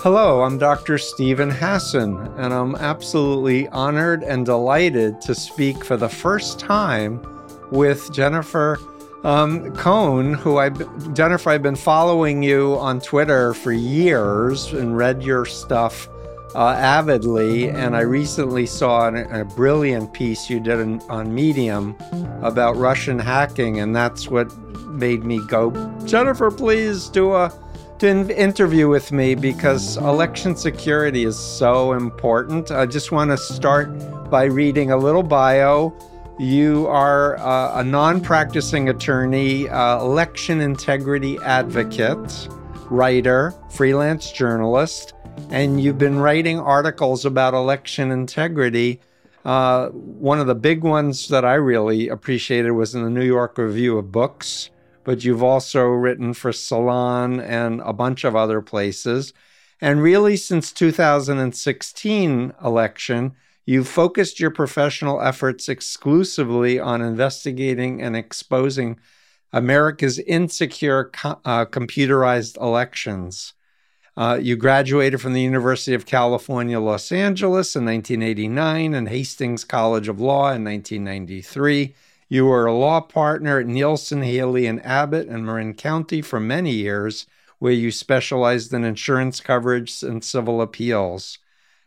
Hello, I'm Dr. Steven Hassan, and I'm absolutely honored and delighted to speak for the first time with Jennifer um, Cohn, who I, Jennifer, I've been following you on Twitter for years and read your stuff uh, avidly. And I recently saw an, a brilliant piece you did in, on Medium about Russian hacking, and that's what made me go, Jennifer, please do a to interview with me because election security is so important. I just want to start by reading a little bio. You are uh, a non practicing attorney, uh, election integrity advocate, writer, freelance journalist, and you've been writing articles about election integrity. Uh, one of the big ones that I really appreciated was in the New York Review of Books but you've also written for Salon and a bunch of other places. And really, since 2016 election, you've focused your professional efforts exclusively on investigating and exposing America's insecure co- uh, computerized elections. Uh, you graduated from the University of California, Los Angeles in 1989 and Hastings College of Law in 1993. You were a law partner at Nielsen, Haley, and Abbott in Marin County for many years, where you specialized in insurance coverage and civil appeals.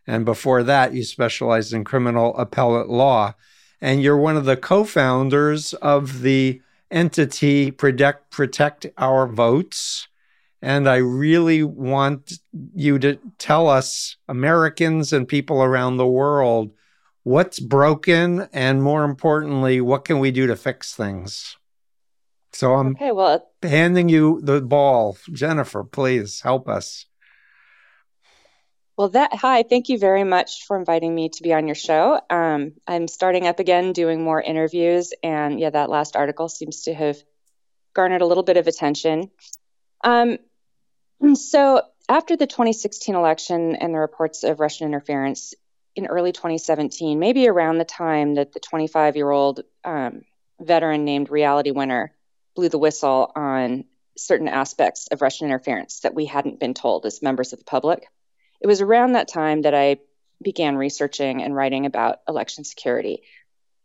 And before that, you specialized in criminal appellate law. And you're one of the co founders of the entity Protect, Protect Our Votes. And I really want you to tell us, Americans and people around the world, what's broken and more importantly what can we do to fix things? So i'm okay, well, handing you the ball. Jennifer please help us. Well that hi thank you very much for inviting me to be on your show. Um, i'm starting up again doing more interviews and yeah that last article seems to have garnered a little bit of attention. Um, so after the 2016 election and the reports of russian interference in early 2017, maybe around the time that the 25 year old um, veteran named Reality Winner blew the whistle on certain aspects of Russian interference that we hadn't been told as members of the public. It was around that time that I began researching and writing about election security.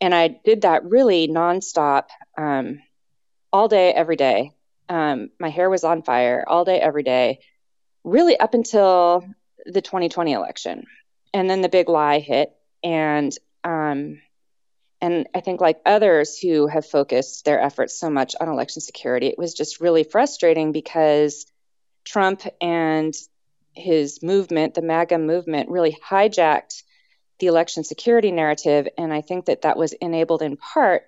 And I did that really nonstop, um, all day, every day. Um, my hair was on fire all day, every day, really up until the 2020 election and then the big lie hit and um, and I think like others who have focused their efforts so much on election security, it was just really frustrating because Trump and his movement, the MAGA movement, really hijacked the election security narrative. And I think that that was enabled in part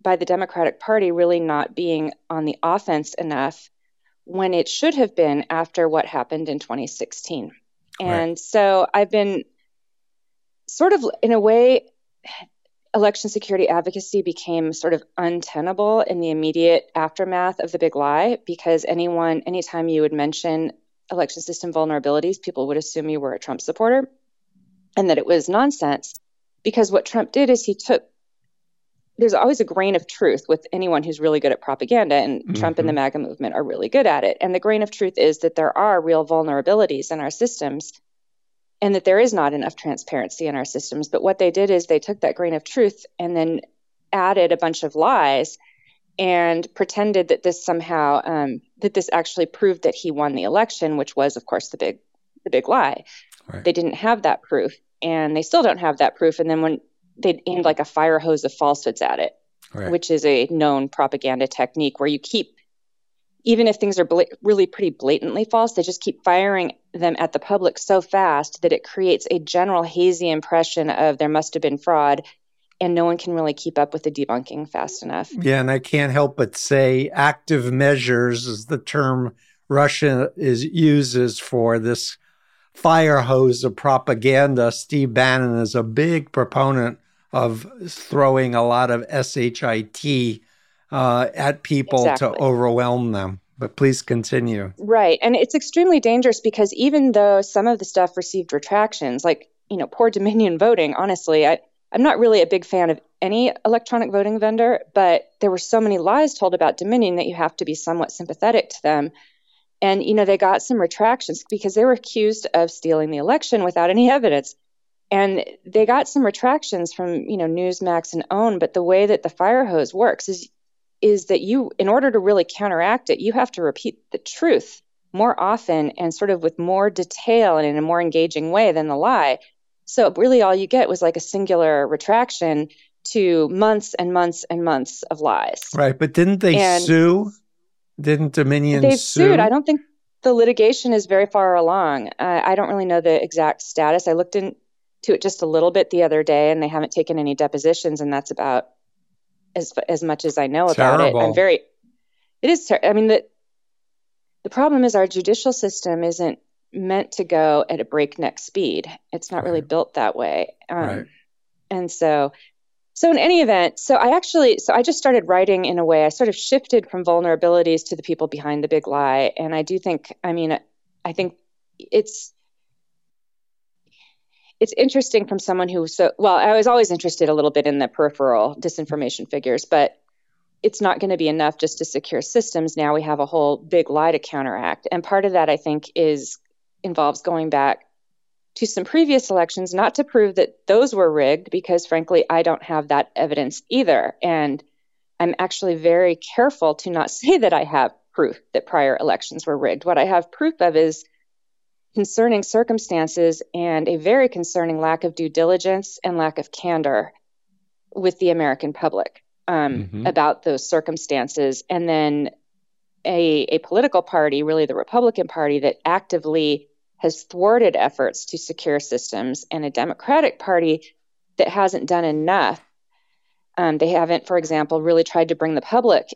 by the Democratic Party really not being on the offense enough when it should have been after what happened in 2016. And right. so I've been sort of, in a way, election security advocacy became sort of untenable in the immediate aftermath of the big lie because anyone, anytime you would mention election system vulnerabilities, people would assume you were a Trump supporter and that it was nonsense. Because what Trump did is he took there's always a grain of truth with anyone who's really good at propaganda, and mm-hmm. Trump and the mm-hmm. MAGA movement are really good at it. And the grain of truth is that there are real vulnerabilities in our systems and that there is not enough transparency in our systems. But what they did is they took that grain of truth and then added a bunch of lies and pretended that this somehow um, that this actually proved that he won the election, which was, of course, the big the big lie. Right. They didn't have that proof, and they still don't have that proof. And then when they'd aimed like a fire hose of falsehoods at it, right. which is a known propaganda technique where you keep, even if things are bla- really pretty blatantly false, they just keep firing them at the public so fast that it creates a general hazy impression of there must have been fraud and no one can really keep up with the debunking fast enough. Yeah, and I can't help but say active measures is the term Russia is uses for this fire hose of propaganda. Steve Bannon is a big proponent of throwing a lot of shit uh, at people exactly. to overwhelm them. But please continue. Right, and it's extremely dangerous because even though some of the stuff received retractions, like you know, poor Dominion voting. Honestly, I I'm not really a big fan of any electronic voting vendor, but there were so many lies told about Dominion that you have to be somewhat sympathetic to them. And, you know, they got some retractions because they were accused of stealing the election without any evidence. And they got some retractions from, you know, Newsmax and OAN. But the way that the fire hose works is, is that you, in order to really counteract it, you have to repeat the truth more often and sort of with more detail and in a more engaging way than the lie. So really all you get was like a singular retraction to months and months and months of lies. Right, but didn't they and sue? Didn't Dominion sue? sued. I don't think the litigation is very far along. Uh, I don't really know the exact status. I looked into it just a little bit the other day, and they haven't taken any depositions, and that's about as as much as I know Terrible. about it. I'm very. It is. Ter- I mean, the the problem is our judicial system isn't meant to go at a breakneck speed. It's not right. really built that way. Um, right. And so so in any event, so I actually, so I just started writing in a way. I sort of shifted from vulnerabilities to the people behind the big lie, and I do think, I mean, I think it's it's interesting from someone who so well. I was always interested a little bit in the peripheral disinformation figures, but it's not going to be enough just to secure systems. Now we have a whole big lie to counteract, and part of that I think is involves going back to some previous elections, not to prove that those were rigged, because frankly, I don't have that evidence either. And I'm actually very careful to not say that I have proof that prior elections were rigged. What I have proof of is concerning circumstances and a very concerning lack of due diligence and lack of candor with the American public um, mm-hmm. about those circumstances. And then a, a political party, really the Republican Party, that actively has thwarted efforts to secure systems, and a Democratic Party that hasn't done enough. Um, they haven't, for example, really tried to bring the public,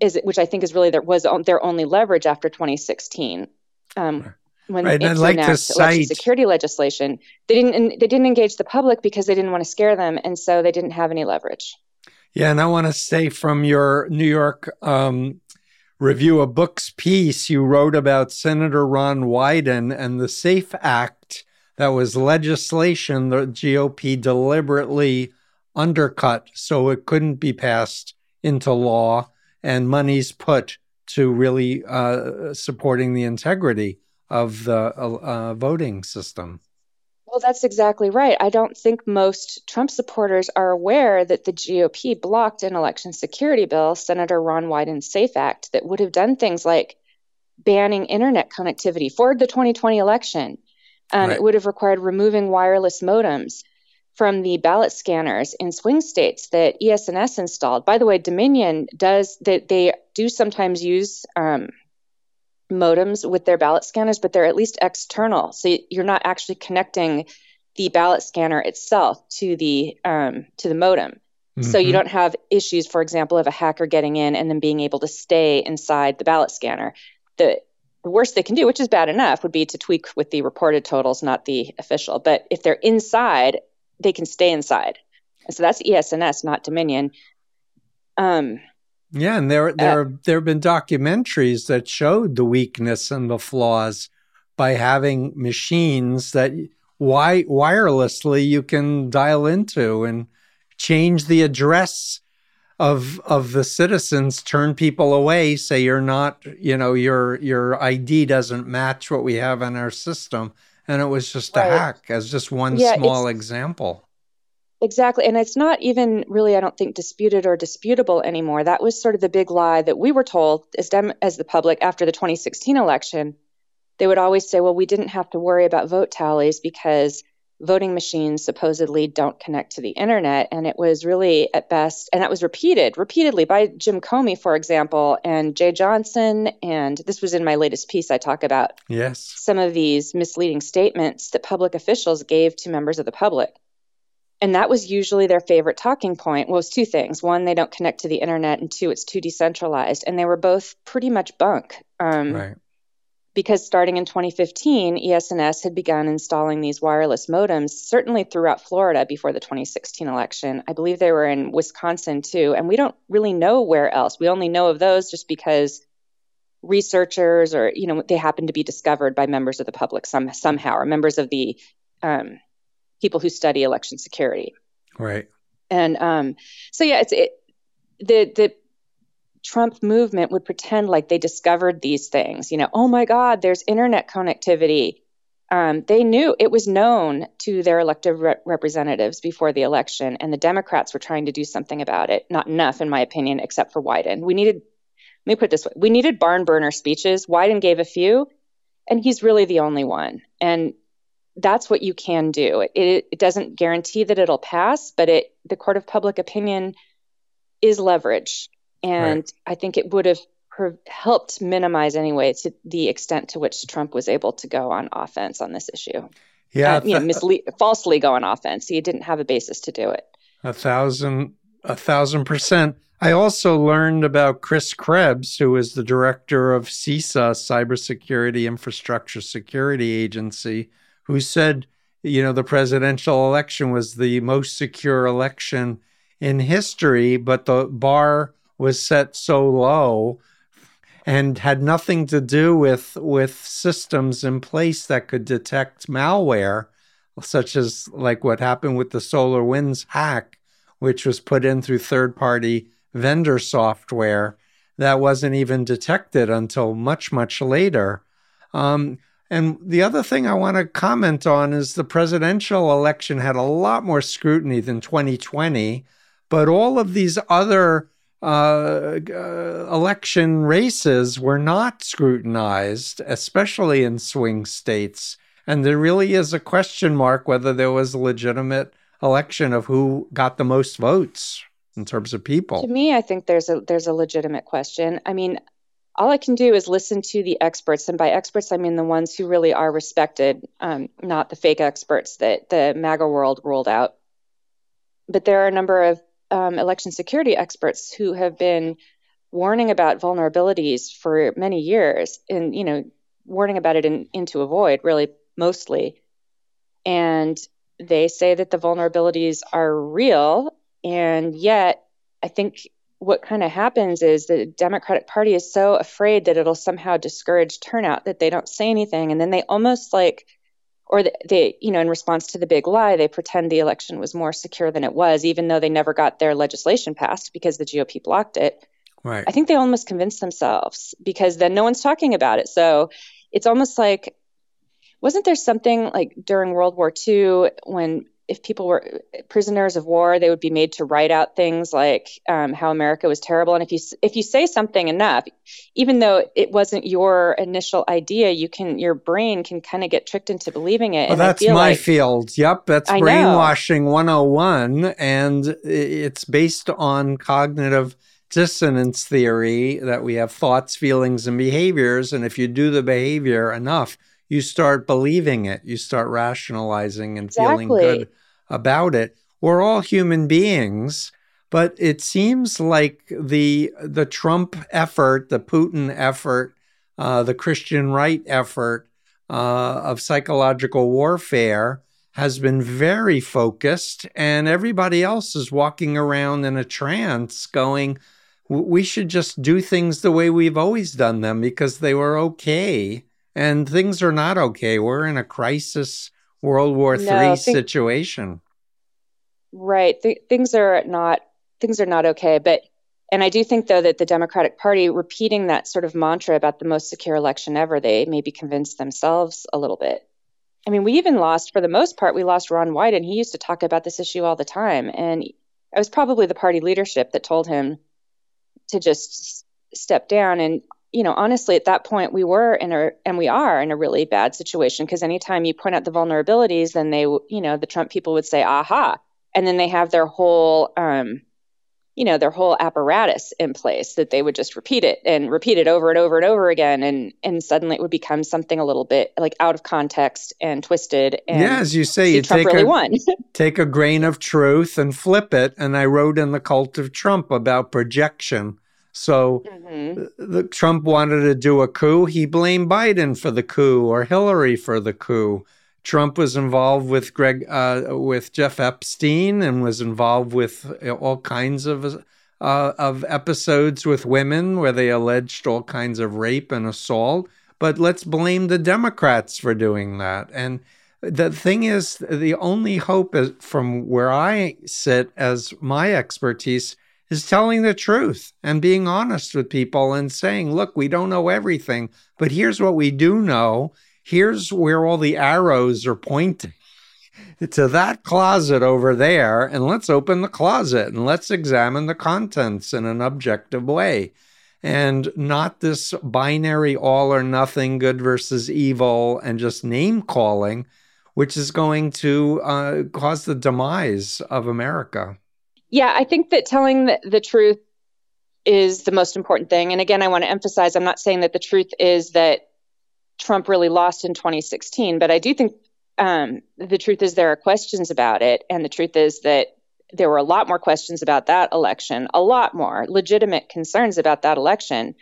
is which I think is really their was their only leverage after 2016. Um, when right, it like to cite security legislation, they didn't they didn't engage the public because they didn't want to scare them, and so they didn't have any leverage. Yeah, and I want to say from your New York um, review of books piece you wrote about Senator Ron Wyden and the SAFE Act that was legislation the GOP deliberately undercut so it couldn't be passed into law and monies put to really uh, supporting the integrity of the uh, voting system. Well, that's exactly right. I don't think most Trump supporters are aware that the GOP blocked an election security bill, Senator Ron Wyden's SAFE Act, that would have done things like banning internet connectivity for the 2020 election. Um, right. It would have required removing wireless modems from the ballot scanners in swing states that ES&S installed. By the way, Dominion does that they, they do sometimes use um, modems with their ballot scanners, but they're at least external. So you're not actually connecting the ballot scanner itself to the um, to the modem. Mm-hmm. So you mm-hmm. don't have issues, for example, of a hacker getting in and then being able to stay inside the ballot scanner. The, the worst they can do, which is bad enough, would be to tweak with the reported totals, not the official. But if they're inside, they can stay inside. And so that's ES&S, not Dominion. Um, yeah, and there there uh, there have been documentaries that showed the weakness and the flaws by having machines that wi- wirelessly you can dial into and change the address of of the citizens, turn people away, say you're not, you know, your your ID doesn't match what we have in our system, and it was just right. a hack as just one yeah, small example. Exactly. And it's not even really, I don't think, disputed or disputable anymore. That was sort of the big lie that we were told as, dem- as the public after the 2016 election. They would always say, well, we didn't have to worry about vote tallies because voting machines supposedly don't connect to the internet. And it was really, at best, and that was repeated repeatedly by Jim Comey, for example, and Jeh Johnson. And this was in my latest piece. I talk about yes. some of these misleading statements that public officials gave to members of the public and that was usually their favorite talking point. Well, was two things. One they don't connect to the internet and two it's too decentralized. And they were both pretty much bunk um, right. because starting in 2015 ES&S had begun installing these wireless modems certainly throughout florida before the 2016 election. I believe they were in wisconsin too. And we don't really know where else. We only know of those just because researchers or you know they happen to be discovered by members of the public some, somehow or members of the um, people who study election security. Right. And um, so yeah, it's it, the the Trump movement would pretend like they discovered these things. You know, oh my God, there's internet connectivity. Um, they knew it was known to their elected re- representatives before the election, and the Democrats were trying to do something about it. Not enough, in my opinion, except for Wyden. We needed, let me put it this way: we needed barn burner speeches. Wyden gave a few, and he's really the only one. And that's what you can do. It, it doesn't guarantee that it'll pass, but it the court of public opinion is leverage, and right. I think it would have helped minimize anyway to the extent to which Trump was able to go on offense on this issue. Yeah, uh, you know, misle- falsely go on offense. He didn't have a basis to do it. A thousand, a thousand percent. I also learned about Chris Krebs, who is the director of CISA, Cybersecurity Infrastructure Security Agency, who said, you know, the presidential election was the most secure election in history, but the bar was set so low and had nothing to do with with systems in place that could detect malware such as like what happened with the SolarWinds hack which was put in through third party vendor software that wasn't even detected until much much later. Um, and the other thing I want to comment on is the presidential election had a lot more scrutiny than 2020, but all of these other uh, uh, election races were not scrutinized, especially in swing states. And there really is a question mark whether there was a legitimate election of who got the most votes in terms of people. To me, I think there's a there's a legitimate question. I mean, all I can do is listen to the experts. And by experts, I mean the ones who really are respected, um, not the fake experts that the MAGA world ruled out. But there are a number of um, election security experts who have been warning about vulnerabilities for many years and, you know, warning about it in, into a void, really, mostly. And they say that the vulnerabilities are real. And yet, I think what kind of happens is the Democratic Party is so afraid that it'll somehow discourage turnout that they don't say anything. And then they almost like, or they, you know, in response to the big lie, they pretend the election was more secure than it was, even though they never got their legislation passed because the GOP blocked it. Right. I think they almost convinced themselves because then no one's talking about it. So it's almost like, wasn't there something like during World War II when if people were prisoners of war, they would be made to write out things like um, how America was terrible. And if you if you say something enough, even though it wasn't your initial idea, you can your brain can kind of get tricked into believing it. Well, that's my like, field. Yep, that's I brainwashing know. 101, and it's based on cognitive dissonance theory that we have thoughts, feelings, and behaviors, and if you do the behavior enough you start believing it, you start rationalizing and exactly. feeling good about it. We're all human beings, but it seems like the the Trump effort, the Putin effort, uh, the Christian right effort uh, of psychological warfare has been very focused, and everybody else is walking around in a trance, going, "We should just do things the way we've always done them because they were okay." And things are not okay. We're in a crisis World War III no, situation. Right. Th- things are not things are not okay, but and I do think though that the Democratic Party repeating that sort of mantra about the most secure election ever, they maybe convinced themselves a little bit. I mean, we even lost for the most part, we lost Ron Wyden, and he used to talk about this issue all the time. And it was probably the party leadership that told him to just step down. And you know, honestly, at that point, we were in a, and we are in a really bad situation because anytime you point out the vulnerabilities, then they, you know, the Trump people would say, aha. And then they have their whole, um, you know, their whole apparatus in place that they would just repeat it and repeat it over and over and over again. And, and suddenly it would become something a little bit like out of context and twisted. And yeah, as you say, you Trump take, really a, won. take a grain of truth and flip it. And I wrote in The Cult of Trump about projection so mm-hmm. the, Trump wanted to do a coup. He blamed Biden for the coup or Hillary for the coup. Trump was involved with Greg uh, with Jeff Epstein and was involved with all kinds of uh, of episodes with women where they alleged all kinds of rape and assault. But let's blame the Democrats for doing that. And the thing is, the only hope is, from where I sit as my expertise is telling the truth and being honest with people and saying, look, we don't know everything, but here's what we do know. Here's where all the arrows are pointing to that closet over there, and let's open the closet and let's examine the contents in an objective way. And not this binary all or nothing, good versus evil, and just name calling, which is going to uh, cause the demise of America. Yeah, I think that telling the, the truth is the most important thing. And again, I want to emphasize I'm not saying that the truth is that Trump really lost in 2016, but I do think um, the truth is there are questions about it. And the truth is that there were a lot more questions about that election, a lot more legitimate concerns about that election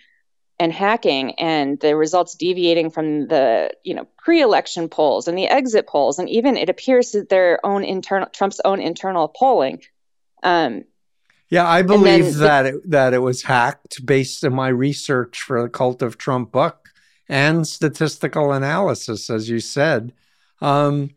and hacking and the results deviating from the you know pre-election polls and the exit polls and even it appears that their own internal Trump's own internal polling um, yeah, I believe the, that it, that it was hacked based on my research for the Cult of Trump book and statistical analysis, as you said. Um,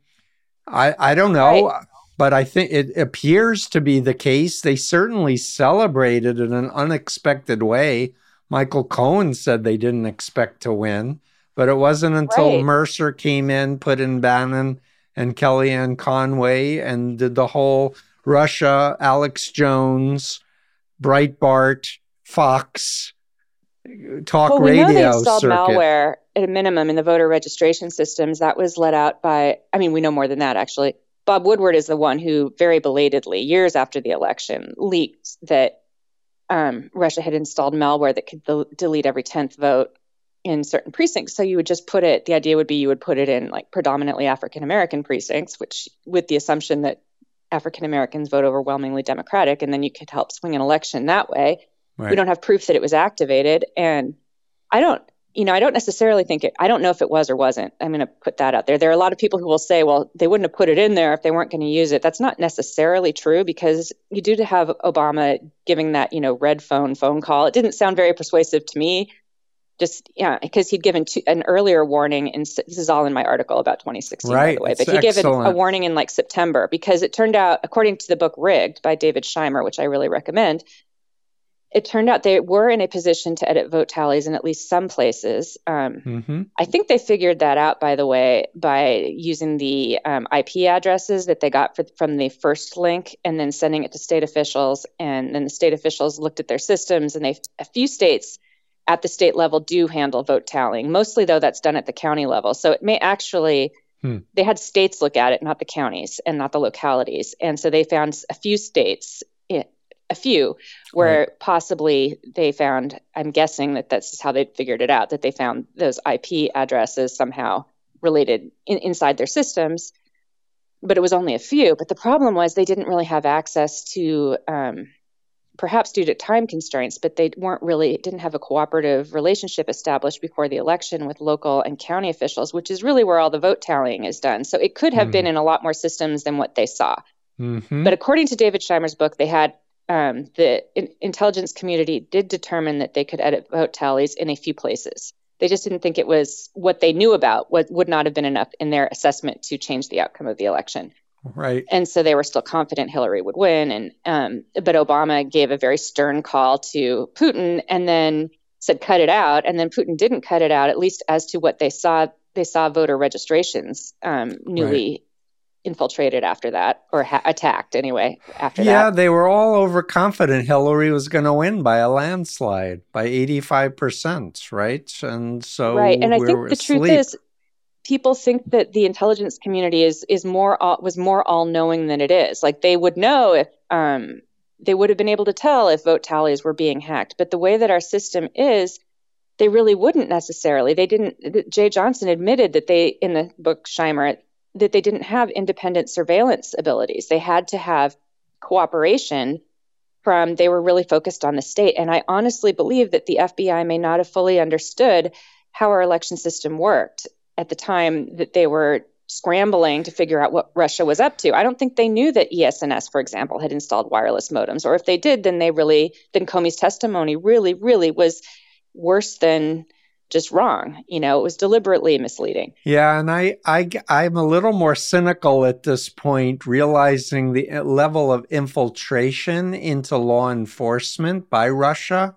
I I don't know, right. but I think it appears to be the case. They certainly celebrated in an unexpected way. Michael Cohen said they didn't expect to win, but it wasn't until right. Mercer came in, put in Bannon and Kellyanne Conway, and did the whole Russia, Alex Jones, Breitbart, Fox, talk well, we radio know they installed circuit. malware at a minimum in the voter registration systems. That was let out by, I mean, we know more than that actually. Bob Woodward is the one who very belatedly, years after the election, leaked that um, Russia had installed malware that could del- delete every 10th vote in certain precincts. So you would just put it, the idea would be you would put it in like predominantly African American precincts, which with the assumption that African Americans vote overwhelmingly Democratic, and then you could help swing an election that way. Right. We don't have proof that it was activated, and I don't, you know, I don't necessarily think it. I don't know if it was or wasn't. I'm going to put that out there. There are a lot of people who will say, well, they wouldn't have put it in there if they weren't going to use it. That's not necessarily true because you do have Obama giving that, you know, red phone phone call. It didn't sound very persuasive to me just yeah because he'd given two, an earlier warning and this is all in my article about 2016 right. by the way but he gave a warning in like september because it turned out according to the book rigged by david shimer which i really recommend it turned out they were in a position to edit vote tallies in at least some places um, mm-hmm. i think they figured that out by the way by using the um, ip addresses that they got for, from the first link and then sending it to state officials and then the state officials looked at their systems and they a few states at the state level do handle vote tallying. Mostly, though, that's done at the county level. So it may actually, hmm. they had states look at it, not the counties and not the localities. And so they found a few states, a few, where right. possibly they found, I'm guessing that that's how they figured it out, that they found those IP addresses somehow related in, inside their systems. But it was only a few. But the problem was they didn't really have access to. Um, perhaps due to time constraints, but they weren't really didn't have a cooperative relationship established before the election with local and county officials, which is really where all the vote tallying is done. So it could have mm-hmm. been in a lot more systems than what they saw. Mm-hmm. But according to David Shimer's book, they had um, the in- intelligence community did determine that they could edit vote tallies in a few places. They just didn't think it was what they knew about what would not have been enough in their assessment to change the outcome of the election. Right. And so they were still confident Hillary would win. And um, but Obama gave a very stern call to Putin and then said cut it out. And then Putin didn't cut it out, at least as to what they saw. They saw voter registrations um, newly right. infiltrated after that, or ha- attacked anyway after yeah, that. Yeah, they were all overconfident Hillary was going to win by a landslide by eighty five percent, right? And so right. And I think the asleep. truth is people think that the intelligence community is is more all, was more all knowing than it is. Like they would know if um, they would have been able to tell if vote tallies were being hacked. But the way that our system is, they really wouldn't necessarily. They didn't. Jeh Johnson admitted that they in the book Shimer that they didn't have independent surveillance abilities. They had to have cooperation from they were really focused on the state and i honestly believe that the fbi may not have fully understood how our election system worked at the time that they were scrambling to figure out what Russia was up to. I don't think they knew that ES&S, for example, had installed wireless modems. Or if they did, then they really, then Comey's testimony really, really was worse than just wrong. You know, it was deliberately misleading. Yeah, and I, I, I'm a little more cynical at this point, realizing the uh, level of infiltration into law enforcement by Russia,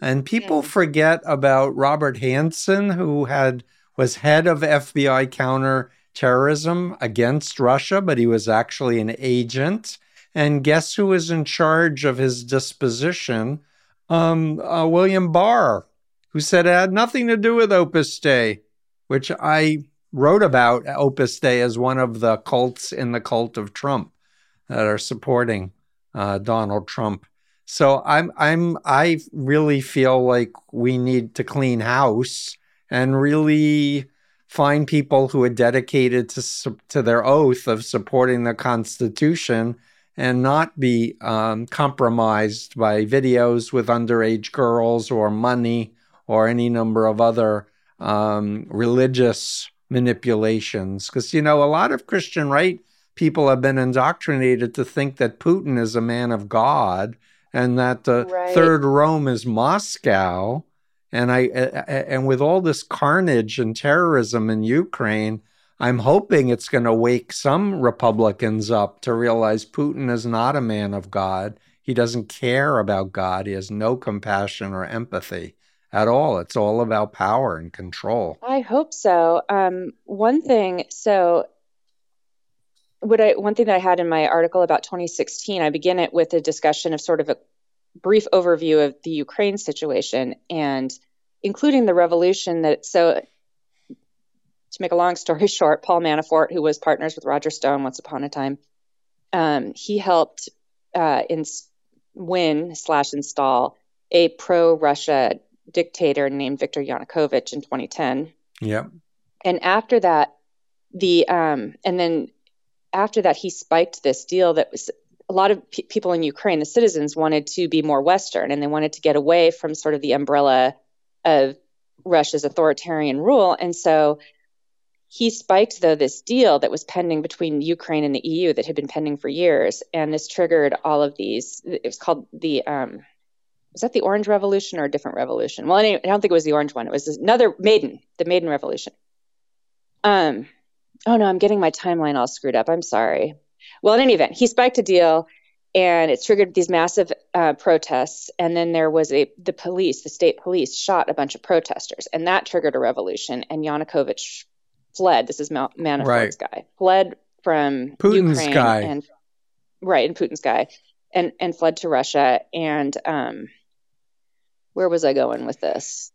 and people forget about Robert Hanssen, who had was head of FBI counterterrorism against Russia, but he was actually an agent. And guess who was in charge of his disposition? Um, uh, William Barr, who said it had nothing to do with Opus Dei, which I wrote about Opus Dei as one of the cults in the cult of Trump that are supporting uh, Donald Trump. So I'm I'm I really feel like we need to clean house and really find people who are dedicated to to their oath of supporting the Constitution and not be um, compromised by videos with underage girls or money or any number of other um, religious manipulations. Because, you know, a lot of Christian right people have been indoctrinated to think that Putin is a man of God and that the right. third Rome is Moscow. And I and with all this carnage and terrorism in Ukraine, I'm hoping it's going to wake some Republicans up to realize Putin is not a man of God. He doesn't care about God. He has no compassion or empathy at all. It's all about power and control. I hope so. Um, one thing, so what I one thing that I had in my article about 2016, I begin it with a discussion of sort of a brief overview of the Ukraine situation and including the revolution that so to make a long story short, Paul Manafort, who was partners with Roger Stone once upon a time, um, he helped uh, in, win slash install a pro-Russia dictator named Viktor Yanukovych in 2010. Yeah. And after that, the um, and then after that, he spiked this deal that was a lot of pe- people in Ukraine, the citizens wanted to be more Western, and they wanted to get away from sort of the umbrella of Russia's authoritarian rule, and so he spiked though this deal that was pending between Ukraine and the EU that had been pending for years, and this triggered all of these. It was called the um, was that the Orange Revolution or a different revolution? Well, anyway, I don't think it was the Orange one. It was another Maidan, the Maidan Revolution. Um, oh no, I'm getting my timeline all screwed up. I'm sorry. Well, in any event, he spiked a deal, and it triggered these massive uh, protests. And then there was a the police, the state police, shot a bunch of protesters, and that triggered a revolution. And Yanukovych fled. This is Manafort's right. guy fled from Putin's Ukraine guy, and right, and Putin's guy, and and fled to Russia. And um, where was I going with this?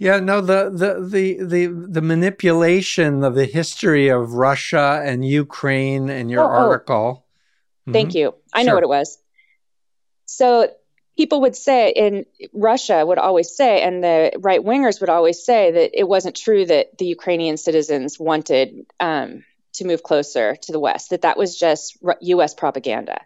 Yeah, no, the, the the the the manipulation of the history of Russia and Ukraine in your oh, oh. article. Oh. Thank mm-hmm. you. I sure. know what it was. So people would say in Russia would always say, and the right wingers would always say that it wasn't true that the Ukrainian citizens wanted um, to move closer to the West. That that was just U.S. propaganda.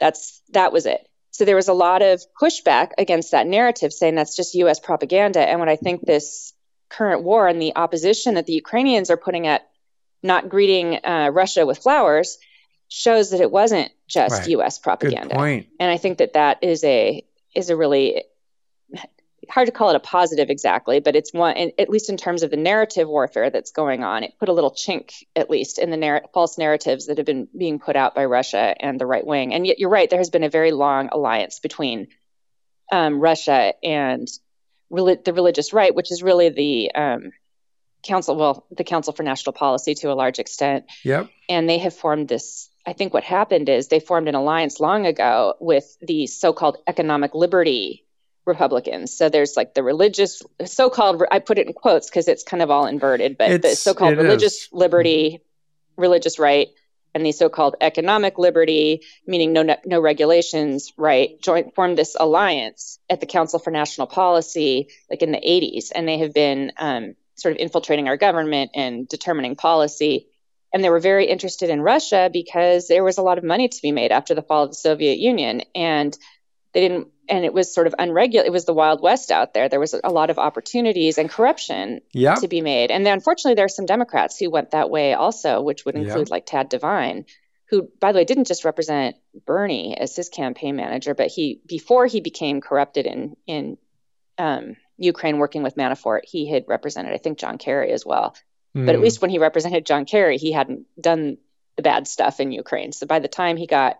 That's that was it. So there was a lot of pushback against that narrative, saying that's just U.S. propaganda. And what I think this current war and the opposition that the Ukrainians are putting at not greeting uh, Russia with flowers shows that it wasn't just right. U.S. propaganda. And I think that that is a is a really hard to call it a positive exactly, but it's one, at least in terms of the narrative warfare that's going on, it put a little chink, at least, in the narr- false narratives that have been being put out by Russia and the right wing. And yet, you're right, there has been a very long alliance between um, Russia and re- the religious right, which is really the um, council, well, the Council for National Policy to a large extent. Yep. And they have formed this. I think what happened is they formed an alliance long ago with the so-called economic liberty Republicans. So there's like the religious, so-called, I put it in quotes because it's kind of all inverted, but it's, the so-called religious is. liberty, religious right, and the so-called economic liberty, meaning no no regulations, right, joint formed this alliance at the Council for National Policy, like in the 80s, and they have been um, sort of infiltrating our government and determining policy. And they were very interested in Russia because there was a lot of money to be made after the fall of the Soviet Union, and they didn't and it was sort of unregulated. It was the Wild West out there. There was a lot of opportunities and corruption yep. to be made. And then, unfortunately, there are some Democrats who went that way also, which would include yep. like Tad Devine, who, by the way, didn't just represent Bernie as his campaign manager, but he before he became corrupted in in um, Ukraine working with Manafort, he had represented, I think, John Kerry as well. Mm. But at hmm. least when he represented John Kerry, he hadn't done the bad stuff in Ukraine. So by the time he got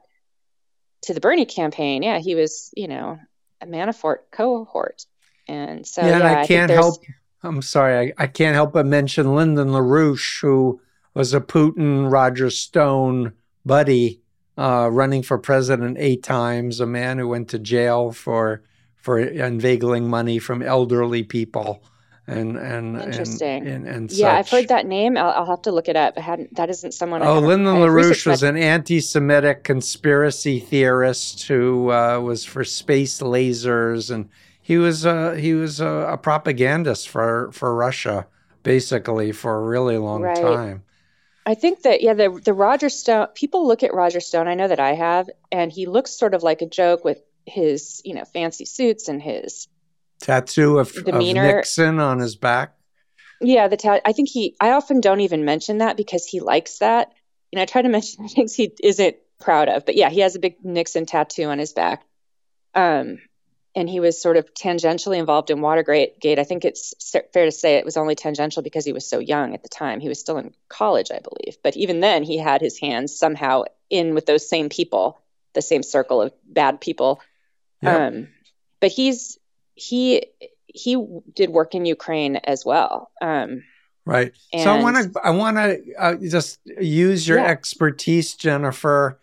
to the Bernie campaign, yeah, he was, you know, a Manafort cohort. And so, yeah, yeah and I, I can't help, I'm sorry, I, I can't help but mention Lyndon LaRouche, who was a Putin, Roger Stone buddy, uh, running for president eight times, a man who went to jail for for inveigling money from elderly people and and interesting. and, and, and yeah i've heard that name. I'll, I'll, have to look it up. I hadn't that isn't someone oh lyndon larouche was an anti-semitic conspiracy theorist who uh, was for space lasers and he was uh, he was a, a, propagandist for for russia basically for a really long right. time. I think that yeah, the the Roger Stone people look at Roger Stone. I know that I have, and he looks sort of like a joke with his you know fancy suits and his tattoo of, of Nixon on his back. Yeah, the tat. I think he. I often don't even mention that because he likes that. You know, I try to mention things he isn't proud of, but yeah, he has a big Nixon tattoo on his back. Um, and he was sort of tangentially involved in Watergate. I think it's fair to say it was only tangential because he was so young at the time. He was still in college, I believe. But even then, he had his hands somehow in with those same people, the same circle of bad people. Yep. Um, but he's he he did work in Ukraine as well. Um, right. so I want to I want to uh, just use your yeah. expertise, Jennifer.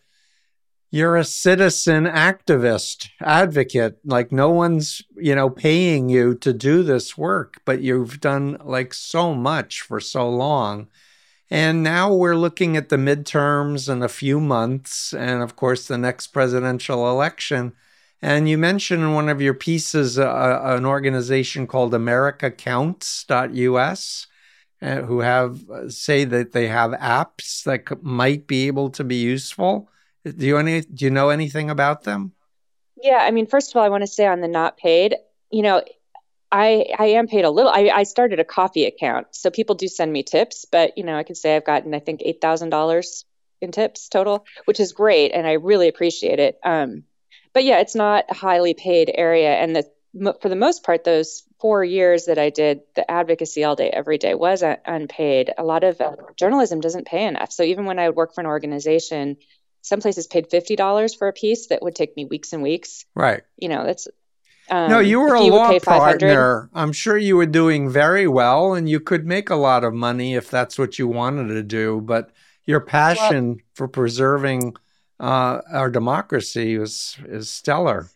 You're a citizen activist, advocate. Like no one's, you know, paying you to do this work, but you've done like so much for so long. And now we're looking at the midterms in a few months, and of course, the next presidential election. And you mentioned in one of your pieces uh, an organization called AmericaCounts.us, uh, who have uh, say that they have apps that c- might be able to be useful. Do you any do you know anything about them? Yeah, I mean, first of all, I want to say on the not paid, you know, I I am paid a little. I, I started a Ko-fi account, so people do send me tips, but you know, I can say I've gotten I think eight thousand dollars in tips total, which is great, and I really appreciate it. Um, but yeah, it's not a highly paid area. And the, for the most part, those four years that I did the advocacy all day, every day was unpaid. A lot of uh, journalism doesn't pay enough. So even when I would work for an organization, some places paid $50 for a piece that would take me weeks and weeks. Right. You know, that's. Um, no, you were a you law partner. I'm sure you were doing very well and you could make a lot of money if that's what you wanted to do. But your passion well, for preserving uh, our democracy is is stellar.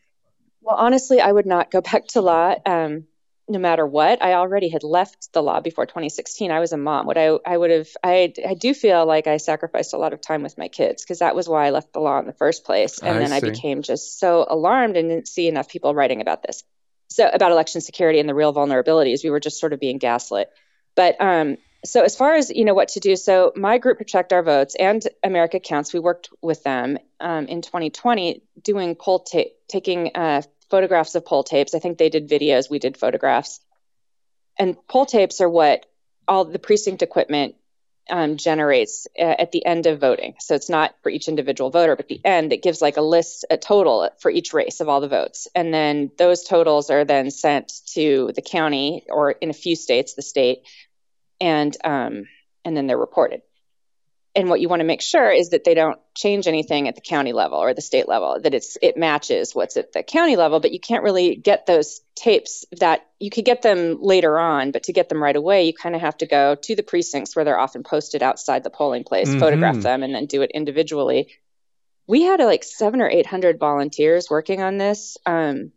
Well, honestly, I would not go back to law. Um, no matter what, I already had left the law before 2016. I was a mom. What I I would have I I do feel like I sacrificed a lot of time with my kids because that was why I left the law in the first place. And I then see. I became just so alarmed and didn't see enough people writing about this. So about election security and the real vulnerabilities, we were just sort of being gaslit. But um, so as far as you know what to do so my group protect our votes and america counts we worked with them um, in 2020 doing poll taking uh, photographs of poll tapes. I think they did videos we did photographs. And poll tapes are what all the precinct equipment um, generates uh, at the end of voting. So it's not for each individual voter but the end it gives like a list a total for each race of all the votes. And then those totals are then sent to the county or in a few states the state and um, and then they're reported. And what you want to make sure is that they don't change anything at the county level or the state level, that it's it matches what's at the county level, but you can't really get those tapes that you could get them later on, but to get them right away, you kind of have to go to the precincts where they're often posted outside the polling place, mm-hmm. photograph them, and then do it individually. We had like seven or eight hundred volunteers working on this. Um,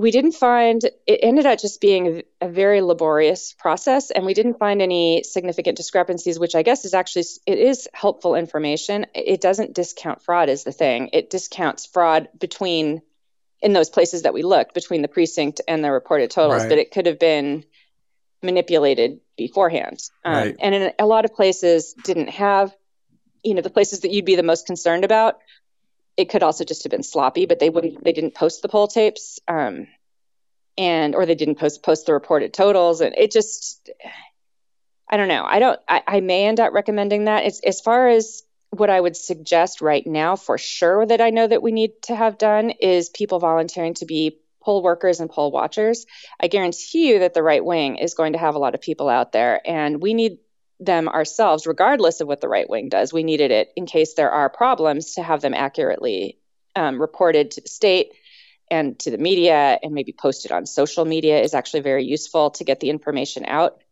we didn't find it ended up just being a, a, very laborious process and we didn't find any significant discrepancies which i guess is actually it is helpful information it doesn't discount fraud is the thing it discounts fraud between in those places that we looked between the precinct and the reported totals right. but it could have been manipulated beforehand um, right. and in a lot of places didn't have you know the places that you'd be the most concerned about it could also just have been sloppy, but they wouldn't they didn't post the poll tapes. Um, and or they didn't post post the reported totals and it just I don't know. I don't I, I may end up recommending that. It's as far as what I would suggest right now for sure that I know that we need to have done is people volunteering to be poll workers and poll watchers, I guarantee you that the right wing is going to have a lot of people out there. And we need them ourselves, regardless of what the right wing does. We needed it in case there are problems to have them accurately um, reported to the state and to the media and maybe posted on social media is actually very useful to get the information out.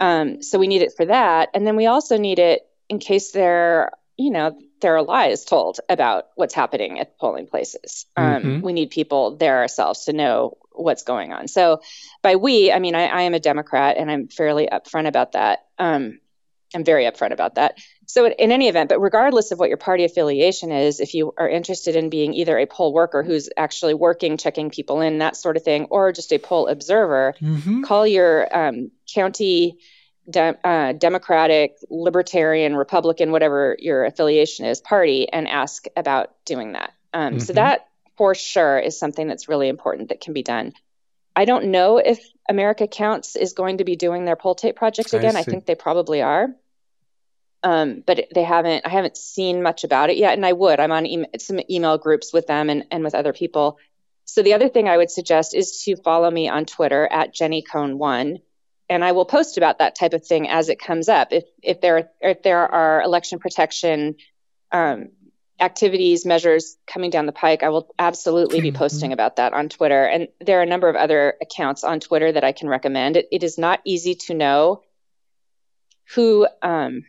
Um, so we need it for that. And then we also need it in case there, you know, there are lies told about what's happening at polling places. Um, mm-hmm. We need people there ourselves to know what's going on. So by we, I mean, I, I am a Democrat and I'm fairly upfront about that. Um, I'm very upfront about that. So, in any event, but regardless of what your party affiliation is, if you are interested in being either a poll worker who's actually working, checking people in, that sort of thing, or just a poll observer, mm-hmm. call your um, county de- uh, Democratic, Libertarian, Republican, whatever your affiliation is, party, and ask about doing that. Um, mm-hmm. So, that for sure is something that's really important that can be done. I don't know if America Counts is going to be doing their poll tape project again. I, I think they probably are. Um, but they haven't. I haven't seen much about it yet, and I would. I'm on e- some email groups with them and, and with other people. So the other thing I would suggest is to follow me on Twitter at Jenny Cohn One, and I will post about that type of thing as it comes up. If if there if there are election protection um, activities, measures coming down the pike, I will absolutely be mm-hmm. posting about that on Twitter. And there are a number of other accounts on Twitter that I can recommend. it, it is not easy to know who um,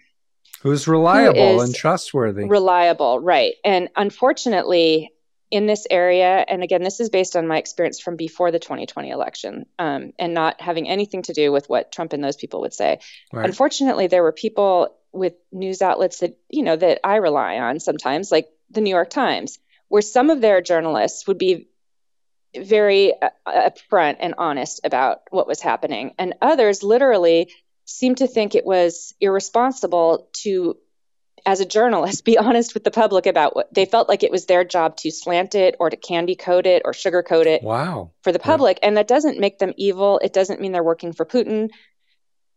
who's reliable who and trustworthy. Reliable, right? And unfortunately, in this area, and again, this is based on my experience from before the 2020 election, um, and not having anything to do with what Trump and those people would say. Right. Unfortunately, there were people with news outlets that you know that I rely on sometimes, like the New York Times, where some of their journalists would be very uh, upfront and honest about what was happening, and others literally seemed to think it was irresponsible to as a journalist be honest with the public about what they felt like it was their job to slant it or to candy coat it or sugarcoat it wow. for the public. Yeah. and that doesn't make them evil. It doesn't mean they're working for putin.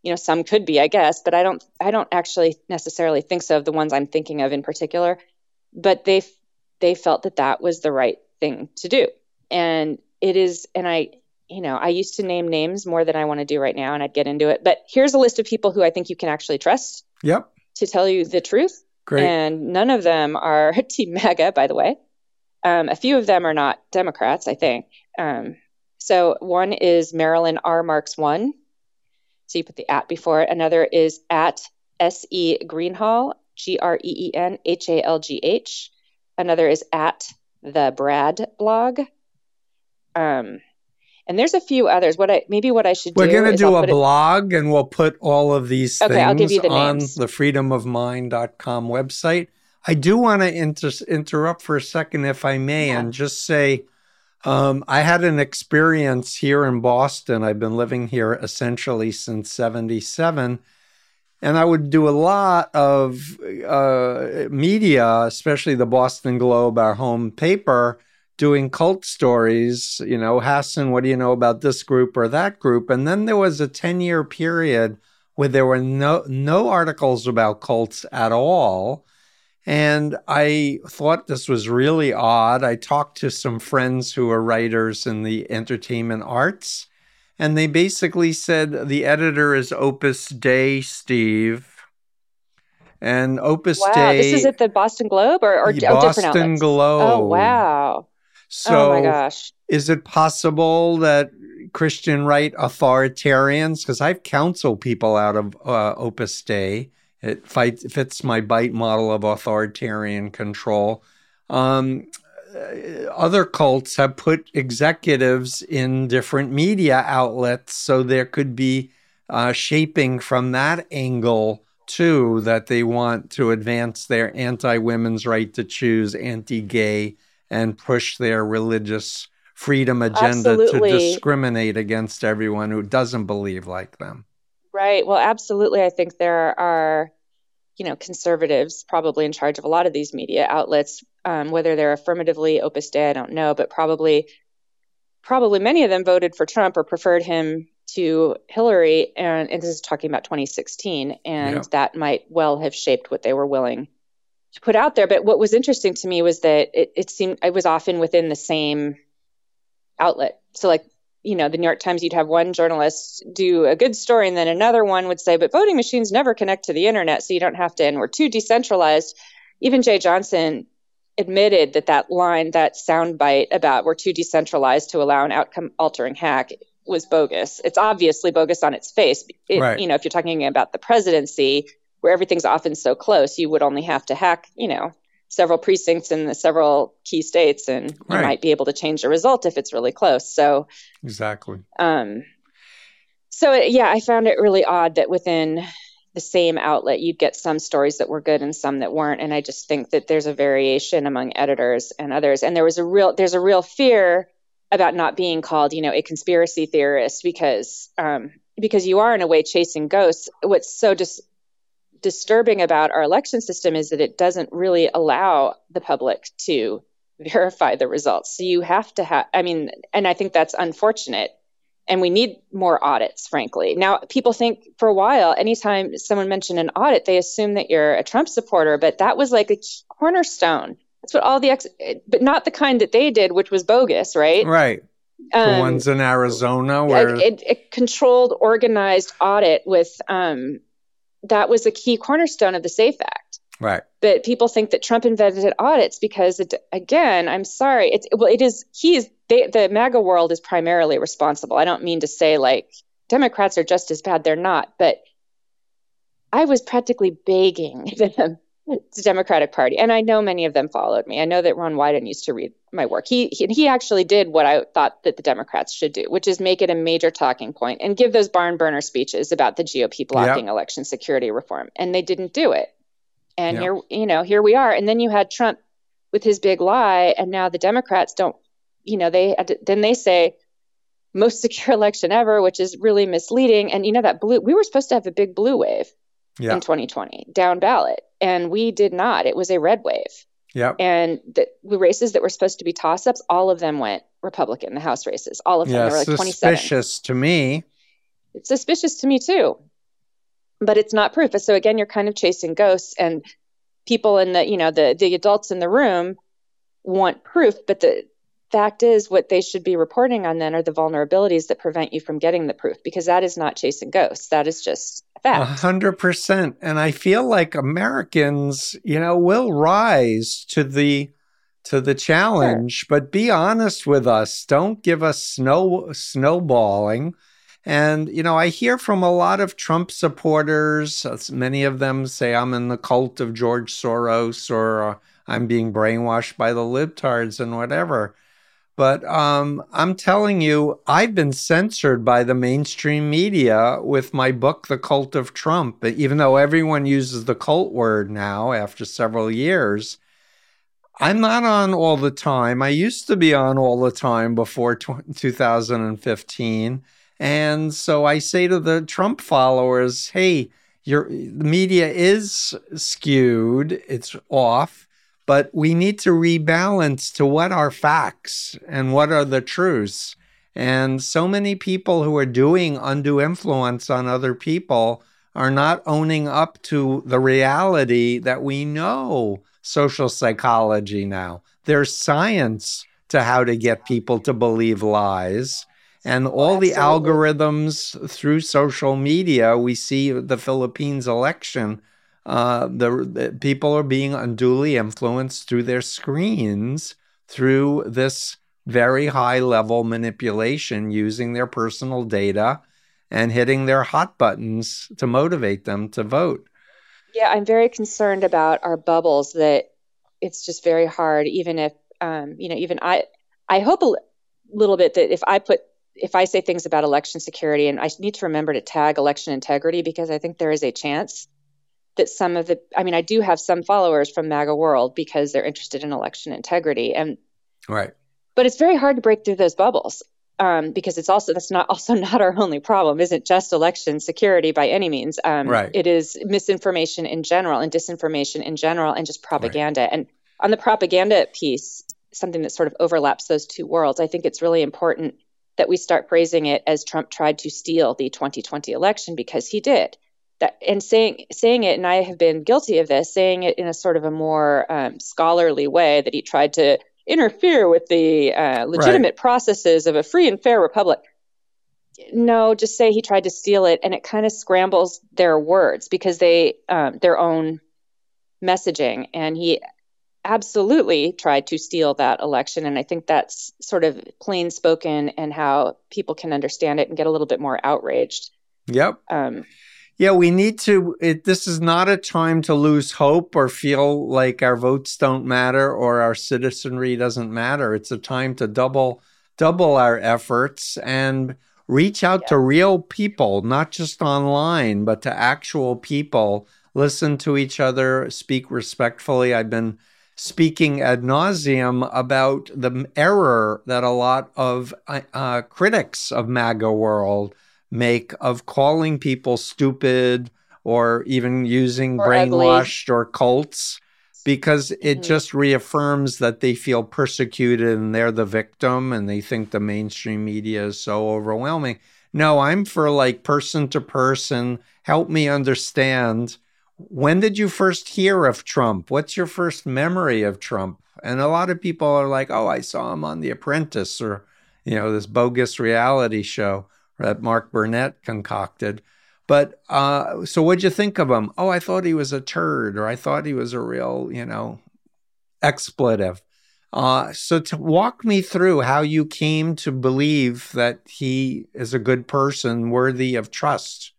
You know some could be i guess but i don't i don't actually necessarily think so of the ones i'm thinking of in particular. But they they felt that that was the right thing to do. And it is and i you know i used to name names more than i want to do right now and i'd get into it. But here's a list of people who i think you can actually trust. Yep to tell you the truth Great. and none of them are team maga by the way um, a few of them are not democrats i think um, so one is marilyn r marks one so you put the at before it. Another is at S.E. Greenhalgh, G R E E N H A L G H. Another is at the Brad blog. Um, and there's a few others. What I maybe what I should We're do. We're going to do a blog, it, and we'll put all of these okay, things I'll give you the on names. the freedomofmind.com website. I do want to inter- interrupt for a second, if I may, yeah. and just say um, I had an experience here in Boston. I've been living here essentially since 77. And I would do a lot of uh, media, especially the Boston Globe, our home paper, doing cult stories. You know, Hassan, what do you know about this group or that group? And then there was a 10 year period where there were no, no articles about cults at all. And I thought this was really odd. I talked to some friends who are writers in the entertainment arts, and they basically said the editor is Opus Dei, Steve. And Opus wow, Dei. This is at the Boston Globe or, or Boston? Globe. Oh, wow. So, oh my gosh. Is it possible that Christian right authoritarians, because I've counseled people out of uh, Opus Dei, it fights, fits my bite model of authoritarian control. Um, other cults have put executives in different media outlets, so there could be uh, shaping from that angle too that they want to advance their anti-women's right to choose, anti-gay, and push their religious freedom agenda absolutely. to discriminate against everyone who doesn't believe like them. Right. Well, absolutely. I think there are, you know, conservatives probably in charge of a lot of these media outlets. Um, whether they're affirmatively Opus Dei, I don't know, but probably, probably many of them voted for Trump or preferred him to Hillary. And, and this is talking about 2016, and yeah. that might well have shaped what they were willing to put out there. But what was interesting to me was that it, it seemed it was often within the same outlet. So, like, you know, the New York Times, you'd have one journalist do a good story, and then another one would say, but voting machines never connect to the internet, so you don't have to, and we're too decentralized. Even Jeh Johnson admitted that that line, that soundbite about we're too decentralized to allow an outcome altering hack was bogus. It's obviously bogus on its face. It, right. You know, if you're talking about the presidency, where everything's often so close, you would only have to hack, you know, several precincts in the several key states, and you might be able to change the result if it's really close. So exactly. Um. So yeah, I found it really odd that within the same outlet, you'd get some stories that were good and some that weren't. And I just think that there's a variation among editors and others. And there was a real, there's a real fear about not being called, you know, a conspiracy theorist because, um, because you are in a way chasing ghosts. What's so dis- disturbing about our election system is that it doesn't really allow the public to verify the results. So you have to have, I mean, and I think that's unfortunate. And we need more audits frankly. Now people think for a while anytime someone mentioned an audit they assume that you're a trump supporter but that was like a cornerstone. That's what all the ex but not the kind that they did which was bogus right? Right. Um, the ones in arizona where a, a, a controlled organized audit with um, that was a key cornerstone of the safe act Right. But people think that Trump invented audits because, it, again, I'm sorry. It's well, it is. He is. They, the MAGA world is primarily responsible. I don't mean to say like Democrats are just as bad. They're not. But I was practically begging them, the Democratic Party, and I know many of them followed me. I know that Ron Wyden used to read my work. He, he he actually did what I thought that the Democrats should do, which is make it a major talking point and give those barn burner speeches about the GOP blocking yep. election security reform. And they didn't do it. And yeah. here, you know, here we are. And then you had Trump with his big lie, and now the Democrats don't, you know, they then they say most secure election ever, which is really misleading. And you know that blue, we were supposed to have a big blue wave in 2020 down ballot, and we did not. It was a red wave. Yeah. And the, the, races that were supposed to be toss ups, all of them went Republican. The House races, all of them. Yeah, there were like 27. Suspicious to me. It's suspicious to me too but it's not proof. So again, you're kind of chasing ghosts and people in the, you know, the the adults in the room want proof, but the fact is what they should be reporting on then are the vulnerabilities that prevent you from getting the proof because that is not chasing ghosts. That is just a hundred percent. And I feel like Americans, you know, will rise to the to the challenge, sure. but be honest with us. Don't give us snow snowballing and, you know, I hear from a lot of Trump supporters, many of them say I'm in the cult of George Soros or uh, I'm being brainwashed by the libtards and whatever. But um, I'm telling you, I've been censored by the mainstream media with my book, The Cult of Trump. Even though everyone uses the cult word now after several years, I'm not on all the time. I used to be on all the time before 2015. And so I say to the Trump followers, hey, your media is skewed, it's off, but we need to rebalance to what are facts and what are the truths. And so many people who are doing undue influence on other people are not owning up to the reality that we know social psychology now. There's science to how to get people to believe lies. And all the algorithms through social media, we see the Philippines election. Uh, the, the people are being unduly influenced through their screens through this very high level manipulation using their personal data and hitting their hot buttons to motivate them to vote. Yeah, I'm very concerned about our bubbles that it's just very hard, even if, um, you know, even I, I hope a little bit that if I put if I say things about election security, and I need to remember to tag election integrity because I think there is a chance that some of the, I mean, I do have some followers from MAGA world because they're interested in election integrity, and right. But it's very hard to break through those bubbles um, because it's also that's not also not our only problem. Isn't just election security by any means. Um, right. It is misinformation in general and disinformation in general, and just propaganda. Right. And on the propaganda piece, something that sort of overlaps those two worlds, I think it's really important that we start praising it as Trump tried to steal the 2020 election because he did. That, and saying saying it, and I have been guilty of this, saying it in a sort of a more um, scholarly way that he tried to interfere with the uh, legitimate right. processes of a free and fair republic. No, just say he tried to steal it, and it kind of scrambles their words because they um, their own messaging, and he absolutely tried to steal that election, and I think that's sort of plain spoken and how people can understand it and get a little bit more outraged. Yep. Um, yeah, we need to. It, this is not a time to lose hope or feel like our votes don't matter or our citizenry doesn't matter. It's a time to double double our efforts and reach out yeah. to real people, not just online, but to actual people. Listen to each other, speak respectfully. I've been speaking ad nauseum about the error that a lot of uh, uh critics of MAGA world make of calling people stupid or even using or brainwashed ugly. or cults because it mm-hmm. just reaffirms that they feel persecuted and they're the victim and they think the mainstream media is so overwhelming. No, I'm for like person to person, help me understand. When did you first hear of Trump? What's your first memory of Trump? And a lot of people are like, oh, I saw him on The Apprentice or, you know, this bogus reality show that Mark Burnett concocted. But uh, so what'd you think of him? Oh, I thought he was a turd, or I thought he was a real, you know, expletive. Uh, so to walk me through how you came to believe that he is a good person, worthy of trust,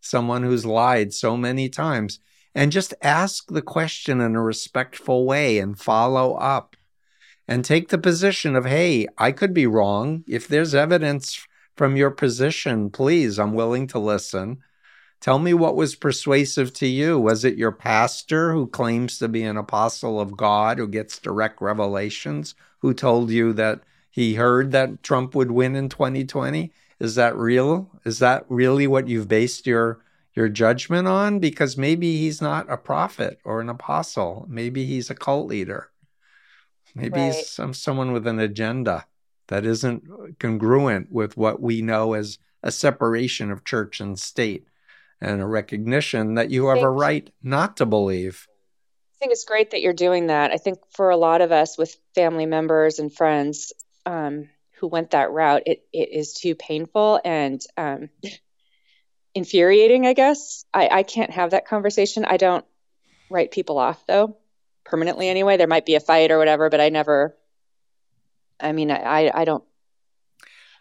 someone who's lied so many times, and just ask the question in a respectful way and follow up and take the position of, hey, I could be wrong. If there's evidence from your position, please. I'm willing to listen. Tell me what was persuasive to you. Was it your pastor who claims to be an apostle of God, who gets direct revelations, who told you that he heard that Trump would win in 2020? Is that real? Is that really what you've based your your judgment on? Because maybe he's not a prophet or an apostle. Maybe he's a cult leader. Maybe right. he's some someone with an agenda that isn't congruent with what we know as a separation of church and state and a recognition that you have a right not to believe. I think it's great that you're doing that. I think for a lot of us with family members and friends um, who went that route, it, it is too painful and um, infuriating, I guess. I, I can't have that conversation. I don't write people off, though, permanently anyway. There might be a fight or whatever, but I never I mean, I, I don't,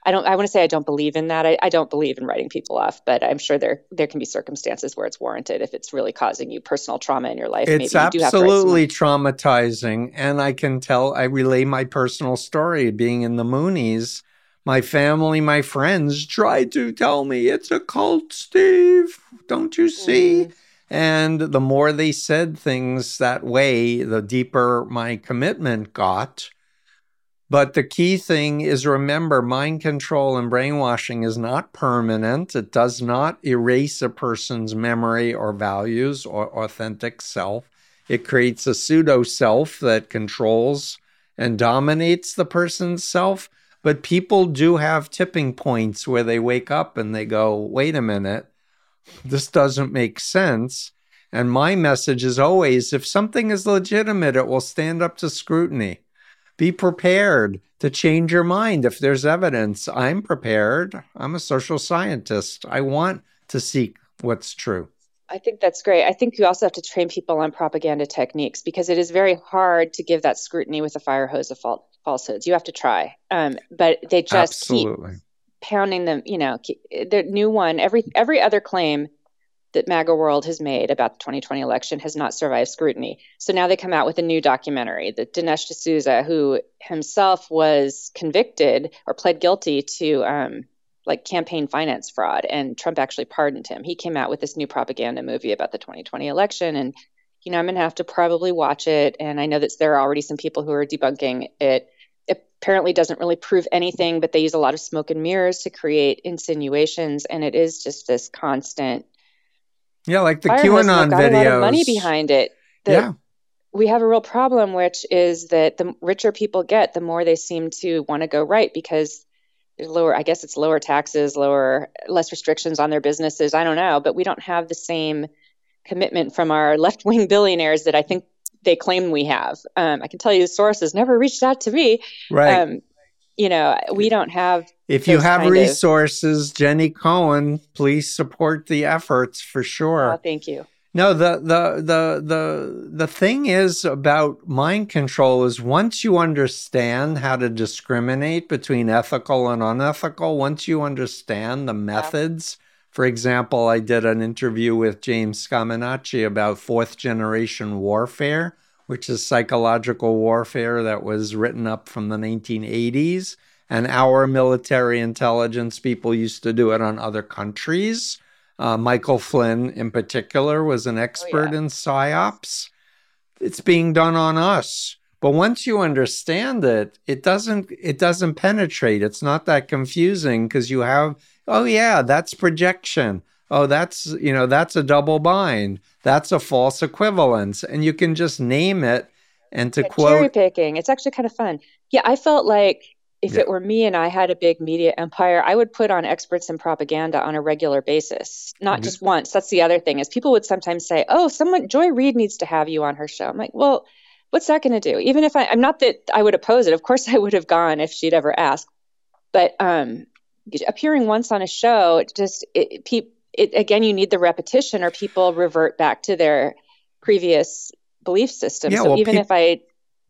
I don't, I want to say I don't believe in that. I, I don't believe in writing people off, but I'm sure there, there can be circumstances where it's warranted if it's really causing you personal trauma in your life. It's absolutely traumatizing. And I can tell, I relay my personal story being in the Moonies. My family, my friends tried to tell me it's a cult, Steve. Don't you see? Mm. And the more they said things that way, the deeper my commitment got. But the key thing is remember mind control and brainwashing is not permanent. It does not erase a person's memory or values or authentic self. It creates a pseudo self that controls and dominates the person's self. But people do have tipping points where they wake up and they go, wait a minute, this doesn't make sense. And my message is always if something is legitimate, it will stand up to scrutiny be prepared to change your mind if there's evidence. I'm prepared. I'm a social scientist. I want to seek what's true. I think that's great. I think you also have to train people on propaganda techniques because it is very hard to give that scrutiny with a fire hose of fal- falsehoods. You have to try, um, but they just Absolutely. keep pounding them. You know, the new one every every other claim that MAGA World has made about the 2020 election has not survived scrutiny. So now they come out with a new documentary that Dinesh D'Souza, who himself was convicted or pled guilty to um, like campaign finance fraud, and Trump actually pardoned him. He came out with this new propaganda movie about the 2020 election, and you know I'm gonna have to probably watch it. And I know that there are already some people who are debunking it. It apparently doesn't really prove anything, but they use a lot of smoke and mirrors to create insinuations, and it is just this constant yeah, like the QAnon got videos. A lot of money behind it. The, yeah. We have a real problem, which is that the richer people get, the more they seem to want to go right because there's lower. I guess it's lower taxes, lower, less restrictions on their businesses. I don't know, but we don't have the same commitment from our left wing billionaires that I think they claim we have. Um, I can tell you the source has never reached out to me. Right. Um, you know, we don't have. If you have resources, of... Jenny Cohn, please support the efforts for sure. Oh, thank you. No, the the the the the thing is about mind control is once you understand how to discriminate between ethical and unethical, once you understand the methods. Yeah. For example, I did an interview with James Scaminaci about fourth generation warfare, which is psychological warfare that was written up from the 1980s. And our military intelligence people used to do it on other countries. Uh, Michael Flynn, in particular, was an expert oh, yeah. in psyops. It's being done on us. But once you understand it, it doesn't it doesn't penetrate. It's not that confusing because you have, oh yeah, that's projection. Oh, that's you know, that's a double bind. That's a false equivalence. And you can just name it and to yeah, quote cherry picking. It's actually kind of fun. Yeah, I felt like if yeah. it were me and I had a big media empire, I would put on experts in propaganda on a regular basis, not mm-hmm. just once. That's the other thing is people would sometimes say, "Oh, someone Joy Reid needs to have you on her show." I'm like, "Well, what's that going to do?" Even if I, I'm not that I would oppose it. Of course, I would have gone if she'd ever asked. But um, appearing once on a show, just it, pe- it, again, you need the repetition, or people revert back to their previous belief system. Yeah, so well, even pe- if I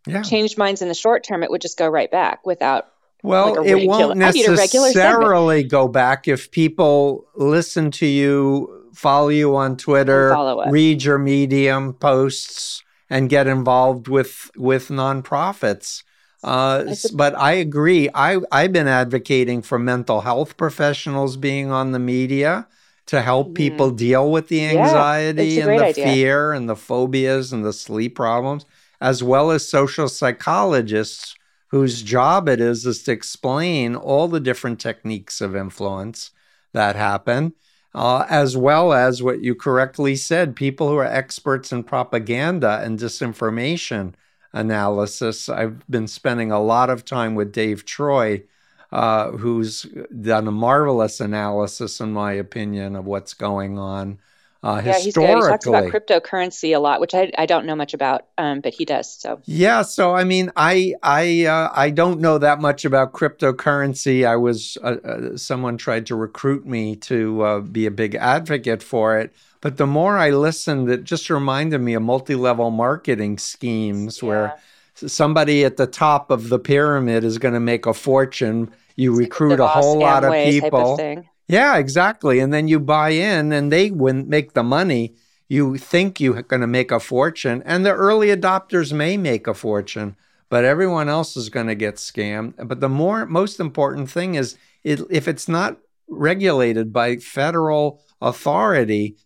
yeah. changed minds in the short term, it would just go right back without well, like it won't necessarily go back if people listen to you, follow you on Twitter, read your Medium posts, and get involved with with nonprofits. Uh, but I agree. I I've been advocating for mental health professionals being on the media to help mm-hmm. people deal with the anxiety yeah, and the idea. fear and the phobias and the sleep problems, as well as social psychologists whose job it is is to explain all the different techniques of influence that happen, uh, as well as what you correctly said people who are experts in propaganda and disinformation analysis. I've been spending a lot of time with Dave Troy. Uh, who's done a marvelous analysis, in my opinion, of what's going on uh, yeah, he's good. He talks about cryptocurrency a lot, which I, I don't know much about, um, but he does. So yeah, so I mean, I I uh, I don't know that much about cryptocurrency. I was uh, uh someone tried to recruit me to uh, be a big advocate for it, but the more I listened, it just reminded me of multi-level marketing schemes yeah. where somebody at the top of the pyramid is going to make a fortune. You it's recruit like a whole lot of people. Of yeah, exactly. And then you buy in and they wouldn't make the money. You think you're going to make a fortune, and the early adopters may make a fortune, but everyone else is going to get scammed. But the more most important thing is it, if it's not regulated by federal authority,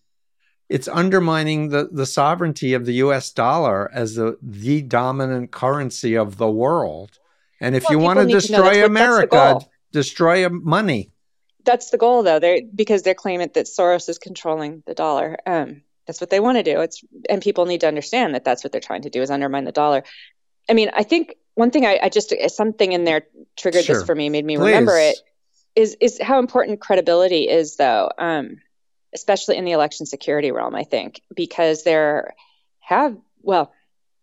it's undermining the, the sovereignty of the US dollar as the, the dominant currency of the world. And if well, you want to destroy America, destroy money. That's the goal though. They because they're claiming that soros is controlling the dollar. Um, that's what they want to do. It's and people need to understand that that's what they're trying to do is undermine the dollar. I mean i think one thing i, I just something in there triggered sure. this for me made me Please. remember it is is how important credibility is though. Um, especially in the election security realm i think because there have well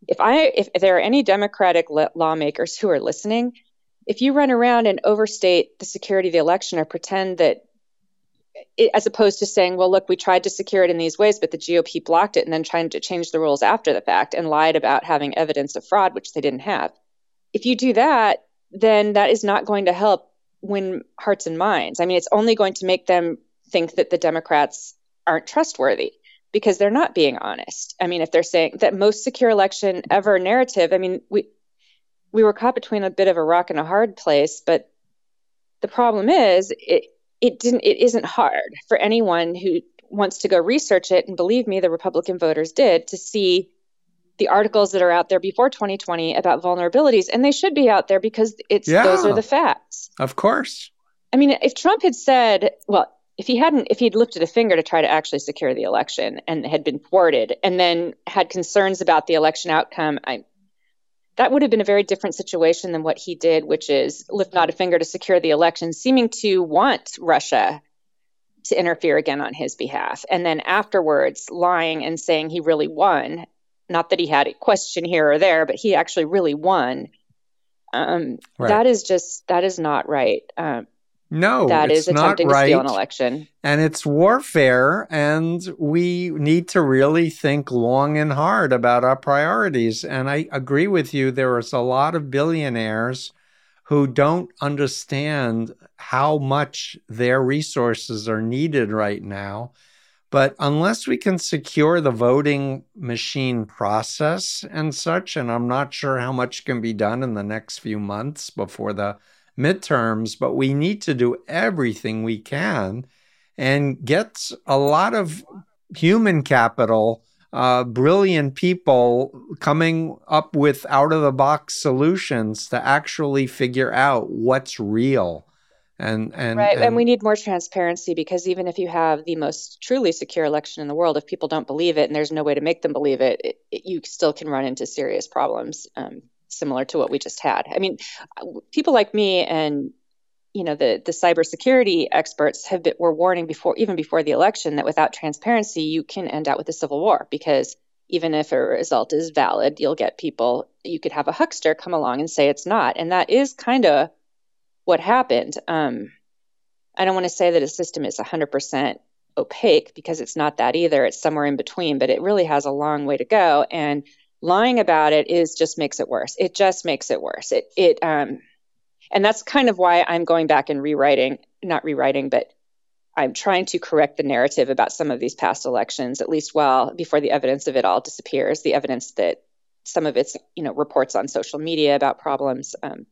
if i if, there are any democratic lawmakers who are listening if you run around and overstate the security of the election or pretend that it, as opposed to saying, well, look, we tried to secure it in these ways, but the GOP blocked it and then trying to change the rules after the fact and lied about having evidence of fraud, which they didn't have. If you do that, then that is not going to help win hearts and minds. I mean, it's only going to make them think that the Democrats aren't trustworthy because they're not being honest. I mean, if they're saying that most secure election ever narrative, I mean, we we were caught between a bit of a rock and a hard place. But the problem is, it it didn't it isn't hard for anyone who wants to go research it. And believe me, the Republican voters did to see the articles that are out there before 2020 about vulnerabilities, and they should be out there because it's yeah, those are the facts. Of course. I mean, if Trump had said, well, if he hadn't if he'd lifted a finger to try to actually secure the election and had been thwarted and then had concerns about the election outcome I, that would have been a very different situation than what he did, which is lift not a finger to secure the election, seeming to want Russia to interfere again on his behalf. And then afterwards, lying and saying he really won not that he had a question here or there, but he actually really won. Um, right. That is just that is not right. Um, no, that is attempting right. to steal an election, and it's warfare. And we need to really think long and hard about our priorities. And I agree with you. There is a lot of billionaires who don't understand how much their resources are needed right now. But unless we can secure the voting machine process and such, and I'm not sure how much can be done in the next few months before the midterms, but we need to do everything we can and get a lot of human capital, uh, brilliant people coming up with out of the box solutions to actually figure out what's real. And and right and, and, we need more transparency because even if you have the most truly secure election in the world if people don't believe it and there's no way to make them believe it, it, it you still can run into serious problems um, similar to what we just had i mean people like me and you know the the cybersecurity experts have been, were warning before even before the election that without transparency you can end up with a civil war because even if a result is valid you'll get people you could have a huckster come along and say it's not and that is kind of what happened. Um, I don't want to say that a system is 100% opaque because it's not that either. It's somewhere in between, but it really has a long way to go. And lying about it is just makes it worse. It just makes it worse. It it um, and that's kind of why I'm going back and rewriting, not rewriting, but I'm trying to correct the narrative about some of these past elections, at least while before the evidence of it all disappears. The evidence that some of it's you know reports on social media about problems. Um,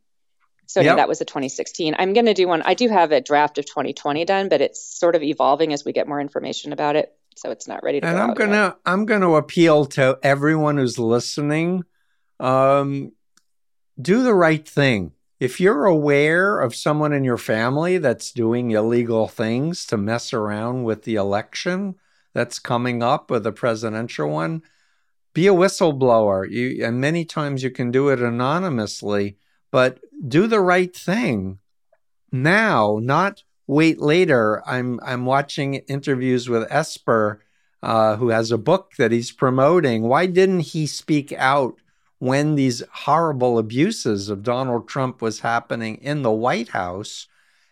so yep. that was a 2016. I'm going to do one. I do have a draft of 2020 done, but it's sort of evolving as we get more information about it. So it's not ready to. And I'm gonna yet. I'm gonna appeal to everyone who's listening. Um, do the right thing. If you're aware of someone in your family that's doing illegal things to mess around with the election that's coming up or the presidential one, be a whistleblower. You and many times you can do it anonymously but do the right thing now, not wait later. I'm I'm watching interviews with Esper, uh, who has a book that he's promoting. Why didn't he speak out when these horrible abuses of Donald Trump was happening in the White House?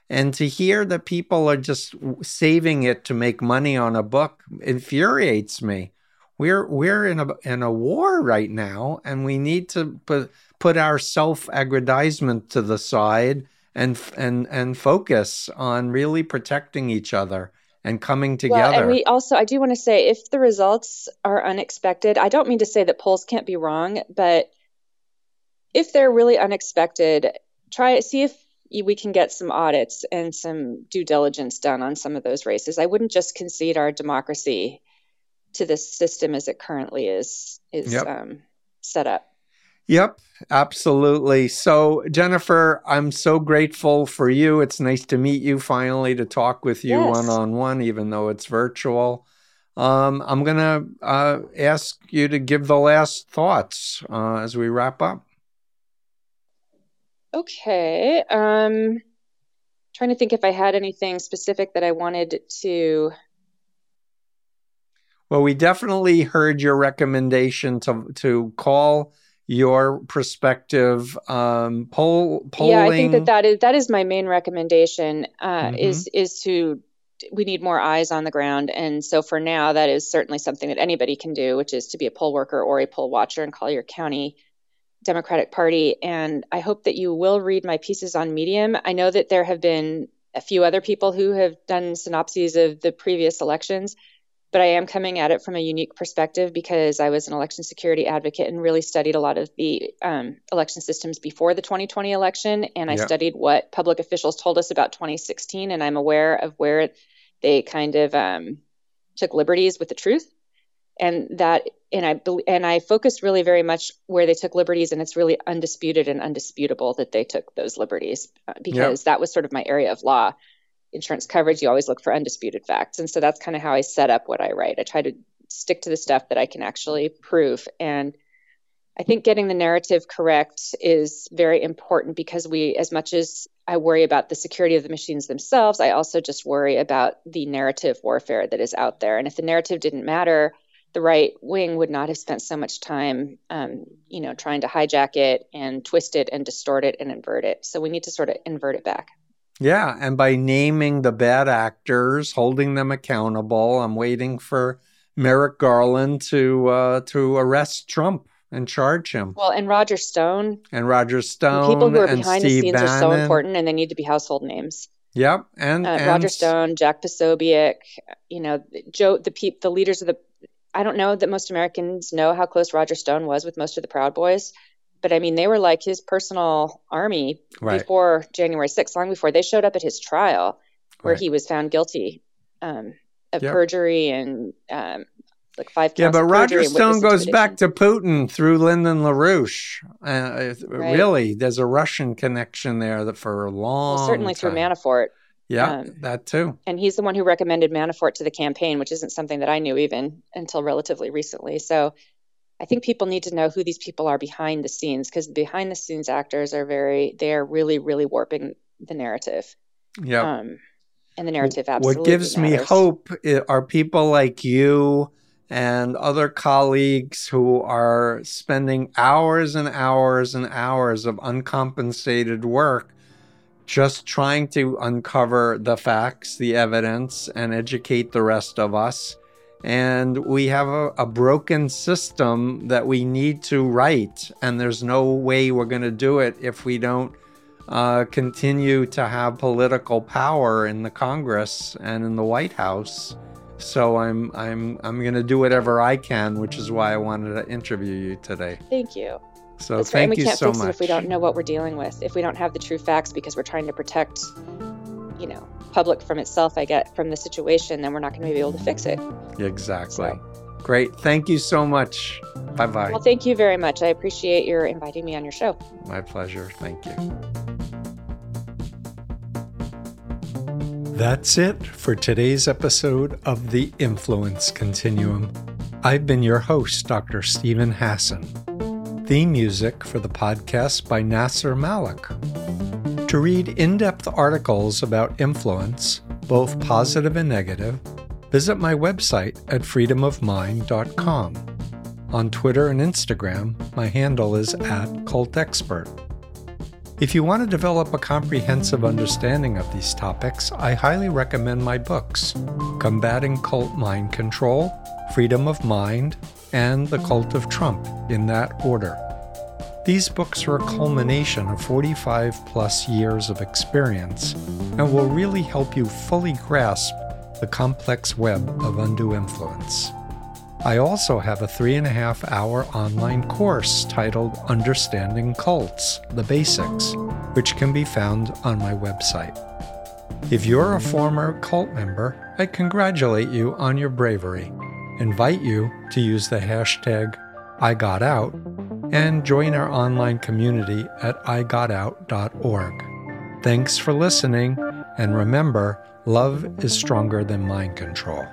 And to hear that people are just saving it to make money on a book infuriates me. We're we're in a in a war right now, and we need to put put our self-aggrandizement to the side and and and focus on really protecting each other and coming together. Well, and we also, I do want to say, if the results are unexpected, I don't mean to say that polls can't be wrong, but if they're really unexpected, try see if we can get some audits and some due diligence done on some of those races. I wouldn't just concede our democracy to this system as it currently is is yep. um, set up. Yep, absolutely. So, Jennifer, I'm so grateful for you. It's nice to meet you finally to talk with you one on one, even though it's virtual. Um, I'm going to uh, ask you to give the last thoughts uh, as we wrap up. Okay. Um, trying to think if I had anything specific that I wanted to. Well, we definitely heard your recommendation to to call your perspective um, poll polling yeah i think that that is that is my main recommendation uh, mm-hmm. is is to we need more eyes on the ground. And so for now that is certainly something that anybody can do which is to be a poll worker or a poll watcher in collier county democratic party. And i hope that you will read my pieces on medium. I know that there have been a few other people who have done synopses of the previous elections but I am coming at it from a unique perspective because I was an election security advocate and really studied a lot of the um, election systems before the 2020 election. And I yeah. studied what public officials told us about 2016, and I'm aware of where they kind of um, took liberties with the truth. And that, and I and I focused really very much where they took liberties, and it's really undisputed and undisputable that they took those liberties uh, because yeah. that was sort of my area of law insurance coverage, you always look for undisputed facts. And so that's kind of how I set up what I write. I try to stick to the stuff that I can actually prove. And I think getting the narrative correct is very important because we, as much as I worry about the security of the machines themselves, I also just worry about the narrative warfare that is out there. And if the narrative didn't matter, the right wing would not have spent so much time, um, you know, trying to hijack it and twist it and distort it and invert it. So we need to sort of invert it back. Yeah, and by naming the bad actors, holding them accountable, I'm waiting for Merrick Garland to uh, to arrest Trump and charge him. Well, and Roger Stone and Roger Stone, people who are behind Steve the scenes Bannon. are so important, and they need to be household names. Yep, and, uh, and Roger Stone, Jack Posobiec, you know, Joe, the pe- the leaders of the. I don't know that most Americans know how close Roger Stone was with most of the Proud Boys, but I mean, they were like his personal army right. before January 6th, long before they showed up at his trial, where Right. he was found guilty um, of Yep. perjury and um, like five counts. Yeah, but Roger Stone goes back to Putin through Lyndon LaRouche. Uh, Right. Really, there's a Russian connection there that for a long well, certainly through. Manafort. Yeah, um, that too. and he's the one who recommended Manafort to the campaign, which isn't something that I knew even until relatively recently. So I think people need to know who these people are behind the scenes because behind the scenes actors are very, they are really, really warping the narrative. Yeah. Um, and the narrative absolutely what gives me hope are people like you and other colleagues who are spending hours and hours and hours of uncompensated work just trying to uncover the facts, the evidence, and educate the rest of us. And we have a, a broken system that we need to right. And there's no way we're going to do it if we don't uh, continue to have political power in the Congress and in the White House. So I'm I'm I'm going to do whatever I can, which is why I wanted to interview you today. Thank you. So That's right. And thank we you can't so fix much. it if we don't know what we're dealing with. If we don't have the true facts because we're trying to protect, you know, public from itself, I get from the situation, then we're not going to be able to fix it. Exactly. So- Great. Thank you so much. Bye bye. Well, thank you very much. I appreciate your inviting me on your show. My pleasure. Thank you. That's it for today's episode of The Influence Continuum. I've been your host, Dr. Steven Hassan. Theme music for the podcast by Nasser Malik. To read in depth articles about influence, both positive and negative, visit my website at freedomofmind.com. On Twitter and Instagram, my handle is at cultexpert. If you want to develop a comprehensive understanding of these topics, I highly recommend my books Combating Cult Mind Control, Freedom of Mind, and The Cult of Trump, in that order. These books are a culmination of 45 plus years of experience and will really help you fully grasp the complex web of undue influence. I also have a three and a half hour online course titled Understanding Cults The Basics, which can be found on my website. If you're a former cult member, I congratulate you on your bravery, invite you to use the hashtag IGotOut, and join our online community at igotout.org. Thanks for listening, and remember, love is stronger than mind control.